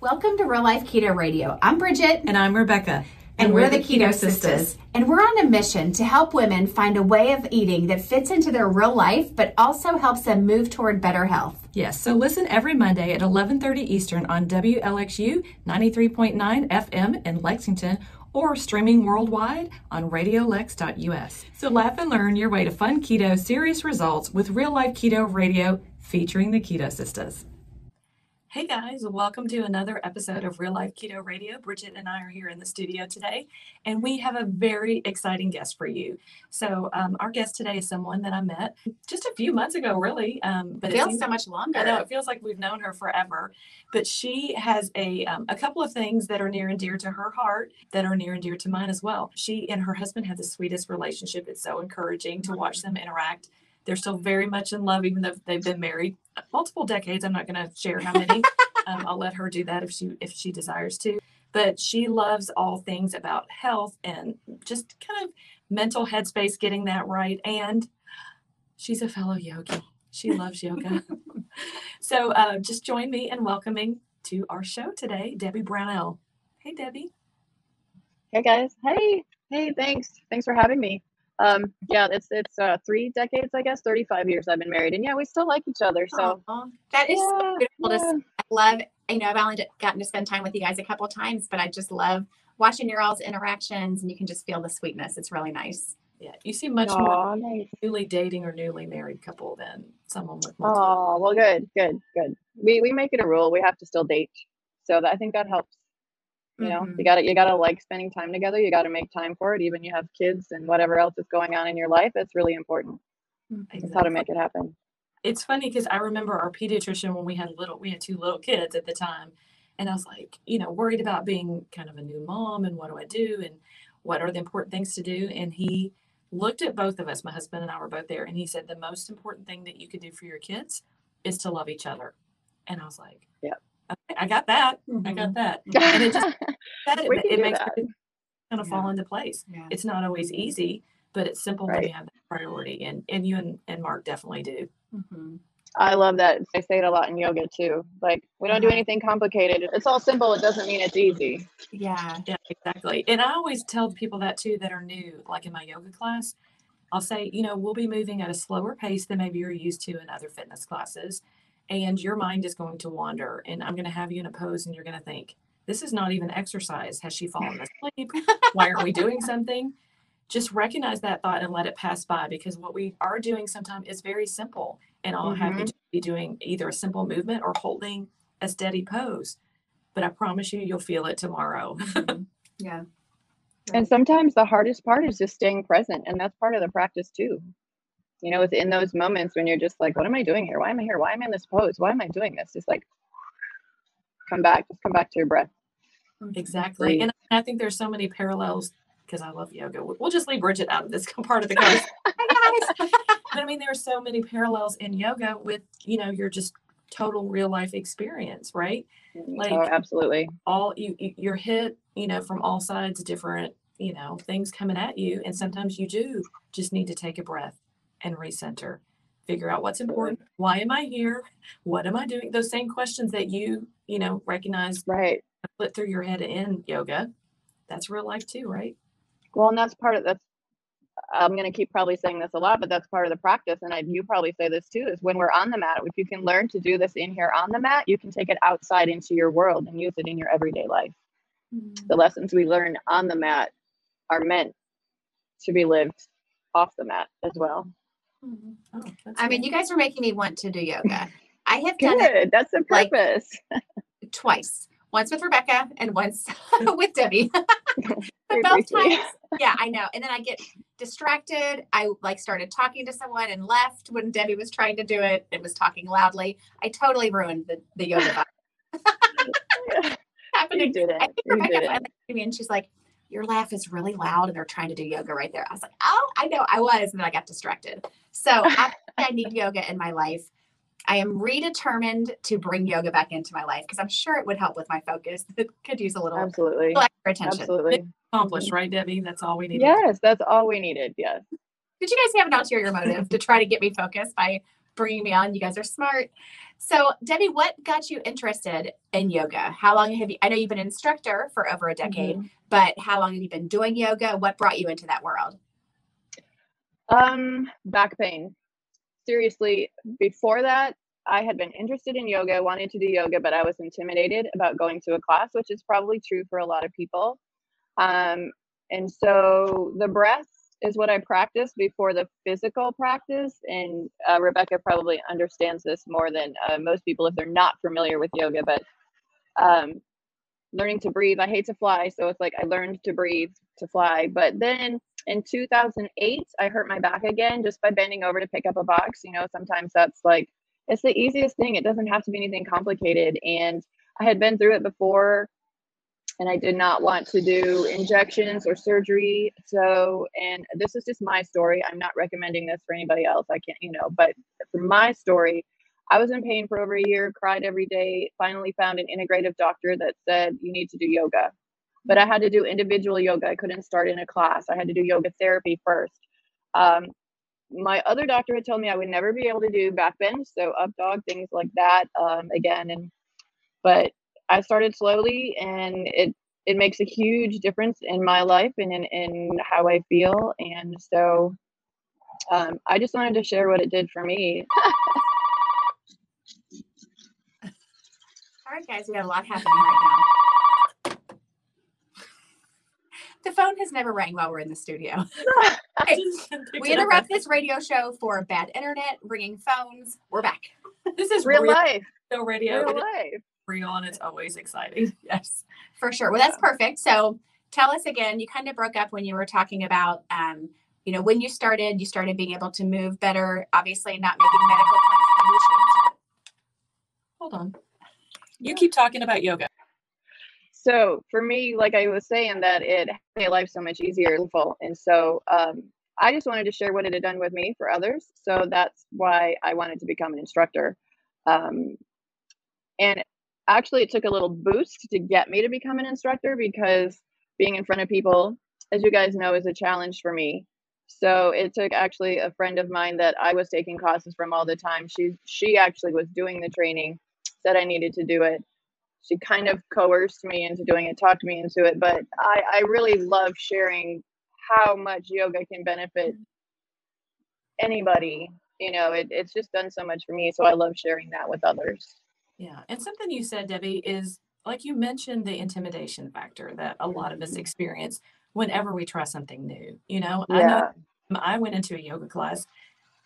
Welcome to Real Life Keto Radio. I'm Bridget. And I'm Rebecca. And, we're, the Keto, Sisters. And we're on a mission to help women find a way of eating that fits into their real life, but also helps them move toward better health. Yes, so listen every Monday at 11:30 Eastern on WLXU 93.9 FM in Lexington or streaming worldwide on radiolex.us. So laugh and learn your way to fun keto serious results with real life keto radio featuring the Keto Sisters. Hey guys, welcome to another episode of Real Life Keto Radio. Bridget and I are here in the studio today, and we have a very exciting guest for you. So, um, our guest today is someone that I met just a few months ago, really. Um, but it, feels so much longer. I know it feels like we've known her forever. But she has a um, a couple of things that are near and dear to her heart, that are near and dear to mine as well. She and her husband have the sweetest relationship. It's so encouraging to watch them interact they're still very much in love, even though they've been married multiple decades. I'm not going to share how many. um, I'll let her do that if she if she desires to. But she loves all things about health and just kind of mental headspace, getting that right. And she's a fellow yogi. She loves yoga. so uh, just join me in welcoming to our show today, Debbie Brownell. Hey, Debbie. Hey, guys. Hey. Hey, thanks. Thanks for having me um, yeah, it's it's uh, three decades, I guess, 35 years I've been married, and yeah, we still like each other. So Aww. that is yeah, so beautiful. Yeah. To, I love. I know I've only gotten to spend time with you guys a couple times, but I just love watching your all's interactions, and you can just feel the sweetness. It's really nice. Yeah, you seem much Aww, more nice. newly dating or newly married couple than someone with. Oh well, good, good, good. We we make it a rule. We have to still date, so that, I think that helps you know? Mm-hmm. you gotta you gotta like spending time together you gotta make time for it even you have kids and whatever else is going on in your life it's really important. Exactly. it's how to make it happen. It's funny because i remember our pediatrician when we had little we had two little kids at the time and i was like you know worried about being kind of a new mom and what do i do and what are the important things to do and he looked at both of us my husband and i were both there and he said the most important thing that you could do for your kids is to love each other. And i was like yeah I got that. Mm-hmm. I got that. And it just it, it makes it kind of yeah. fall into place. Yeah. It's not always easy, but it's simple right. when you have that priority. And and you and, and Mark definitely do. Mm-hmm. I love that. I say it a lot in yoga too. Like we don't do uh-huh. anything complicated. It's all simple. It doesn't mean it's easy. Yeah, yeah, exactly. And I always tell people that too that are new, like in my yoga class. I'll say, you know, we'll be moving at a slower pace than maybe you're used to in other fitness classes and your mind is going to wander and i'm going to have you in a pose and you're going to think this is not even exercise. Has she fallen asleep? Why aren't we doing something? Just recognize that thought and let it pass by because what we are doing sometimes is very simple and i'll mm-hmm. have you be doing either a simple movement or holding a steady pose but i promise you you'll feel it tomorrow. Mm-hmm. yeah. And sometimes the hardest part is just staying present and that's part of the practice too you know, it's in those moments when you're just like, what am I doing here? Why am I here? Why am I in this pose? Why am I doing this? Just like come back, just come back to your breath. Exactly. Breathe. And I think there's so many parallels because I love yoga. We'll just leave Bridget out of this part of the course. but I mean, there are so many parallels in yoga with, you know, your just total real life experience, right? Mm, like oh, absolutely. All you you're hit, you know, from all sides, different, you know, things coming at you. And sometimes you do just need to take a breath and recenter. Figure out what's important. Why am I here? What am I doing? Those same questions that you, you know, recognize right put through your head in yoga. That's real life too, right? Well, and that's part of that's I'm going to keep probably saying this a lot, but that's part of the practice. And I, you probably say this too, is when we're on the mat, if you can learn to do this in here on the mat, you can take it outside into your world and use it in your everyday life. Mm-hmm. The lessons we learn on the mat are meant to be lived off the mat as well. Mm-hmm. Oh, I mean, you guys are making me want to do yoga. I have done Good. it. That's the purpose. Like, twice. Once with Rebecca and once with Debbie. but both times, yeah, I know. And then I get distracted. I like started talking to someone and left when Debbie was trying to do it and was talking loudly. I totally ruined the, the yoga vibe. Happened you did it. I think Rebecca finally me and she's like, your laugh is really loud and they're trying to do yoga right there. I was like, oh, I know I was. And then I got distracted. So I, I need yoga in my life. I am redetermined to bring yoga back into my life because I'm sure it would help with my focus. It could use a little, absolutely little extra attention. Absolutely accomplished, mm-hmm. right, Debbie? That's all we needed. Yes, that's all we needed. Yes. Did you guys have an ulterior motive to try to get me focused by bringing me on? You guys are smart. So, Debbie, what got you interested in yoga? How long have you? I know you've been an instructor for over a decade, mm-hmm. But how long have you been doing yoga? What brought you into that world? Um, back pain. Seriously, before that, I had been interested in yoga, wanted to do yoga, but I was intimidated about going to a class, which is probably true for a lot of people. Um, and so the breath is what I practice before the physical practice. And uh, Rebecca probably understands this more than uh, most people if they're not familiar with yoga. But um, learning to breathe, I hate to fly. So it's like I learned to breathe to fly. But then in 2008, I hurt my back again just by bending over to pick up a box. You know, sometimes that's like, it's the easiest thing. It doesn't have to be anything complicated. And I had been through it before and I did not want to do injections or surgery. So, and this is just my story. I'm not recommending this for anybody else. I can't, you know, but for my story, I was in pain for over a year, cried every day, finally found an integrative doctor that said, you need to do yoga. But I had to do individual yoga. I couldn't start in a class. I had to do yoga therapy first. Um, my other doctor had told me I would never be able to do back bend, so up dog, things like that. Um, again, and but I started slowly and it it makes a huge difference in my life and in, in how I feel. And so um, I just wanted to share what it did for me. All right, guys, we got a lot happening right now. The phone has never rang while we're in the studio. we interrupt this radio show for bad internet, ringing phones. We're back. This is real, real life. radio. Real life real and it's always exciting. Yes, for sure. Well, that's perfect. So tell us again, you kind of broke up when you were talking about, um, you know, when you started, you started being able to move better, obviously not making medical contributions. Hold on. You keep talking about yoga. So for me, like I was saying, that it made life so much easier and full. And so um, I just wanted to share what it had done with me for others. So that's why I wanted to become an instructor. Um, and actually it took a little boost to get me to become an instructor because being in front of people as you guys know is a challenge for me so it took actually a friend of mine that i was taking classes from all the time she she actually was doing the training said i needed to do it she kind of coerced me into doing it talked me into it but i i really love sharing how much yoga can benefit anybody you know it, it's just done so much for me so i love sharing that with others yeah. And something you said, Debbie, is like you mentioned the intimidation factor that a lot of us mm-hmm. experience whenever we try something new. You know, yeah. I know I went into a yoga class.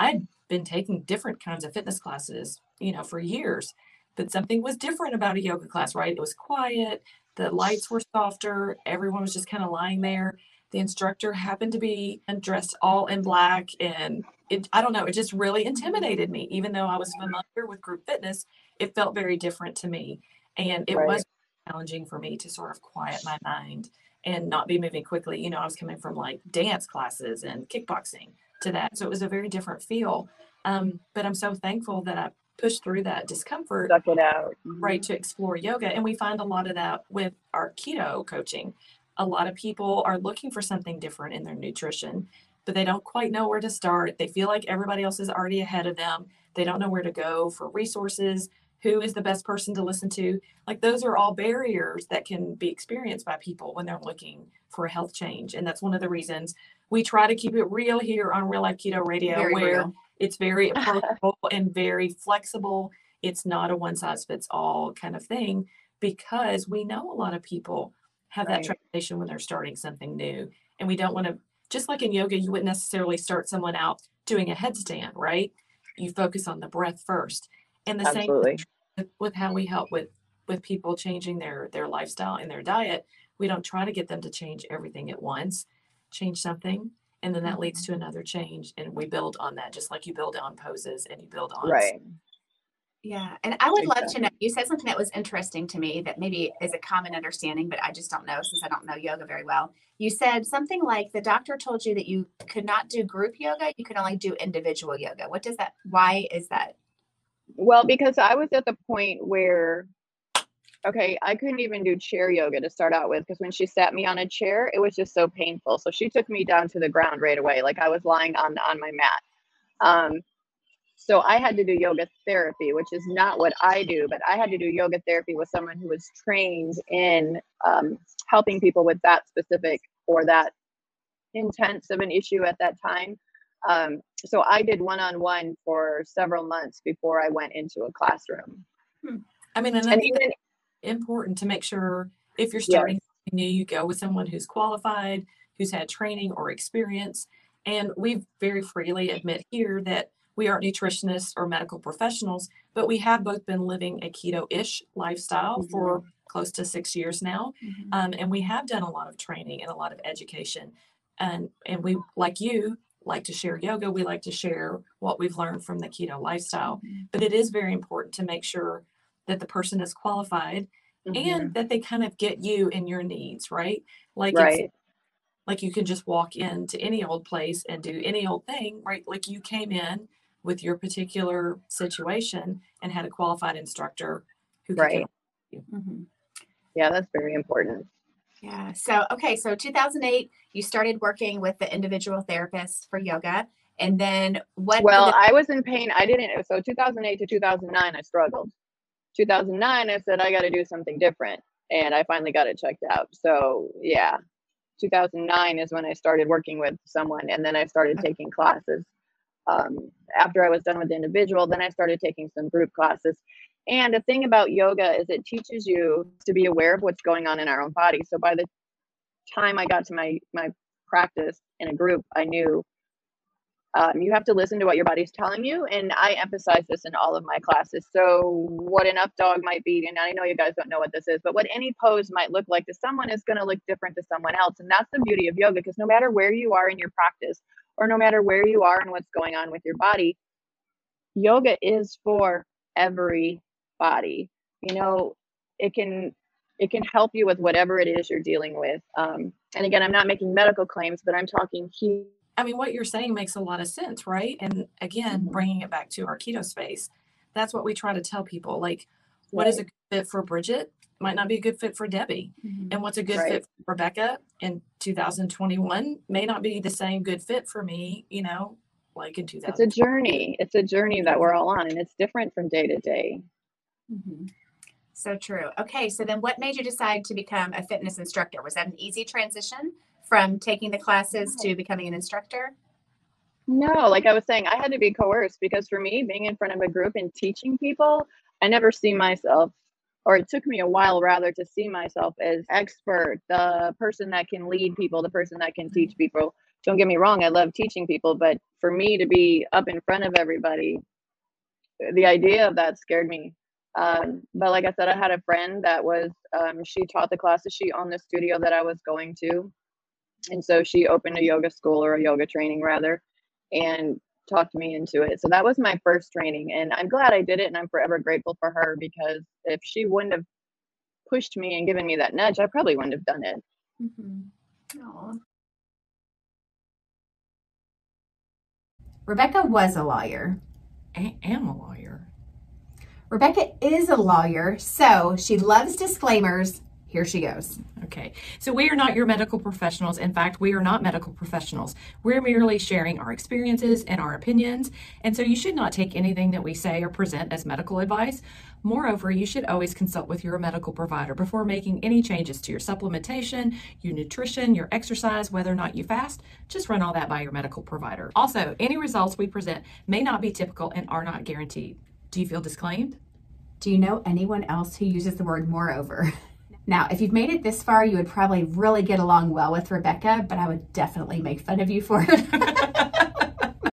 I'd been taking different kinds of fitness classes, you know, for years, but something was different about a yoga class, right? It was quiet, the lights were softer, everyone was just kind of lying there. The instructor happened to be dressed all in black and it I don't know, it just really intimidated me even though I was familiar with group fitness it felt very different to me. And it right. was challenging for me to sort of quiet my mind and not be moving quickly. You know, I was coming from like dance classes and kickboxing to that. So it was a very different feel. Um, but I'm so thankful that I pushed through that discomfort. Stuck it out. Mm-hmm. Right. To explore yoga. And we find a lot of that with our keto coaching. A lot of people are looking for something different in their nutrition, but they don't quite know where to start. They feel like everybody else is already ahead of them. They don't know where to go for resources who is the best person to listen to like those are all barriers that can be experienced by people when they're looking for a health change and that's one of the reasons we try to keep it real here on real life keto radio very where real. It's very approachable and very flexible it's not a one size fits all kind of thing because we know a lot of people have right. that trepidation when they're starting something new and we don't want to just like in yoga you wouldn't necessarily start someone out doing a headstand right you focus on the breath first and the Absolutely. same with, with how we help with with people changing their their lifestyle and their diet. We don't try to get them to change everything at once. Change something, and then that leads mm-hmm. to another change, and we build on that, just like you build on poses and you build on right. Yeah. And I would exactly. love to know, you said something that was interesting to me that maybe is a common understanding, but I just don't know since I don't know yoga very well. You said something like the doctor told you that you could not do group yoga, you could only do individual yoga. What does that, why is that? Well, because I was at the point where, okay, I couldn't even do chair yoga to start out with because when she sat me on a chair, it was just so painful. So she took me down to the ground right away, like I was lying on on my mat. Um, So I had to do yoga therapy, which is not what I do, but I had to do yoga therapy with someone who was trained in um, helping people with that specific or that intense of an issue at that time. Um, so I did one on one for several months before I went into a classroom. I mean, and I And think even, important to make sure if you're starting something new, you go with someone who's qualified, who's had training or experience. And we very freely admit here that we aren't nutritionists or medical professionals, but we have both been living a keto ish lifestyle mm-hmm. for close to six years now. Mm-hmm. Um, and we have done a lot of training and a lot of education. And, and we, like you, like to share yoga. We like to share what we've learned from the keto lifestyle. Mm-hmm. But it is very important to make sure that the person is qualified Mhm. and that they kind of get you and your needs, right? Like it's right, like you can just walk into any old place and do any old thing, right? Like you came in with your particular situation and had a qualified instructor who could Right. Mhm. yeah, that's very important. Yeah. So, okay. So 2008, you started working with the individual therapist for yoga. And then what? Well, did I was in pain. I didn't. So 2008 to 2009, I struggled. 2009, I said I got to do something different, and I finally got it checked out. So yeah, 2009 is when I started working with someone, and then I started taking classes. Um, after I was done with the individual, then I started taking some group classes. And the thing about yoga is it teaches you to be aware of what's going on in our own body. So by the time I got to my my practice in a group, I knew um, you have to listen to what your body's telling you and i emphasize this in all of my classes so what an up dog might be and i know you guys don't know what this is but what any pose might look like to someone is going to look different to someone else and that's the beauty of yoga because no matter where you are in your practice or no matter where you are and what's going on with your body yoga is for every body. you know it can it can help you with whatever it is you're dealing with um, and again i'm not making medical claims but i'm talking here I mean, what you're saying makes a lot of sense, right? And again, Mhm. bringing it back to our keto space, that's what we try to tell people. Like, what is a good fit for Bridget might not be a good fit for Debbie. Mhm. And what's a good Right. fit for Rebecca in 2021 may not be the same good fit for me, you know, like in 2000. it's a journey it's a journey that we're all on and it's different from day to day Mhm. So true. Okay. So then what made you decide to become a fitness instructor? Was that an easy transition from taking the classes to becoming an instructor? no like i was saying i had to be coerced because for me being in front of a group and teaching people i never see myself or it took me a while rather to see myself as expert the person that can lead people the person that can teach people. Don't get me wrong i love teaching people but for me to be up in front of everybody the idea of that scared me. Um, but like i said i had a friend that was um, she taught the classes she owned the studio that i was going to and so she opened a yoga school or a yoga training rather and talked me into it so that was my first training and i'm glad i did it and i'm forever grateful for her because if she wouldn't have pushed me and given me that nudge i probably wouldn't have done it Mm-hmm. Rebecca was a lawyer. I am a lawyer. Rebecca is a lawyer, so she loves disclaimers. Here she goes. Okay. So we are not your medical professionals. In fact, we are not medical professionals. We're merely sharing our experiences and our opinions. And so you should not take anything that we say or present as medical advice. Moreover, you should always consult with your medical provider before making any changes to your supplementation, your nutrition, your exercise, whether or not you fast. Just run all that by your medical provider. Also, any results we present may not be typical and are not guaranteed. Do you feel disclaimed? Do you know anyone else who uses the word moreover? Now, if you've made it this far, you would probably really get along well with Rebecca, but I would definitely make fun of you for it.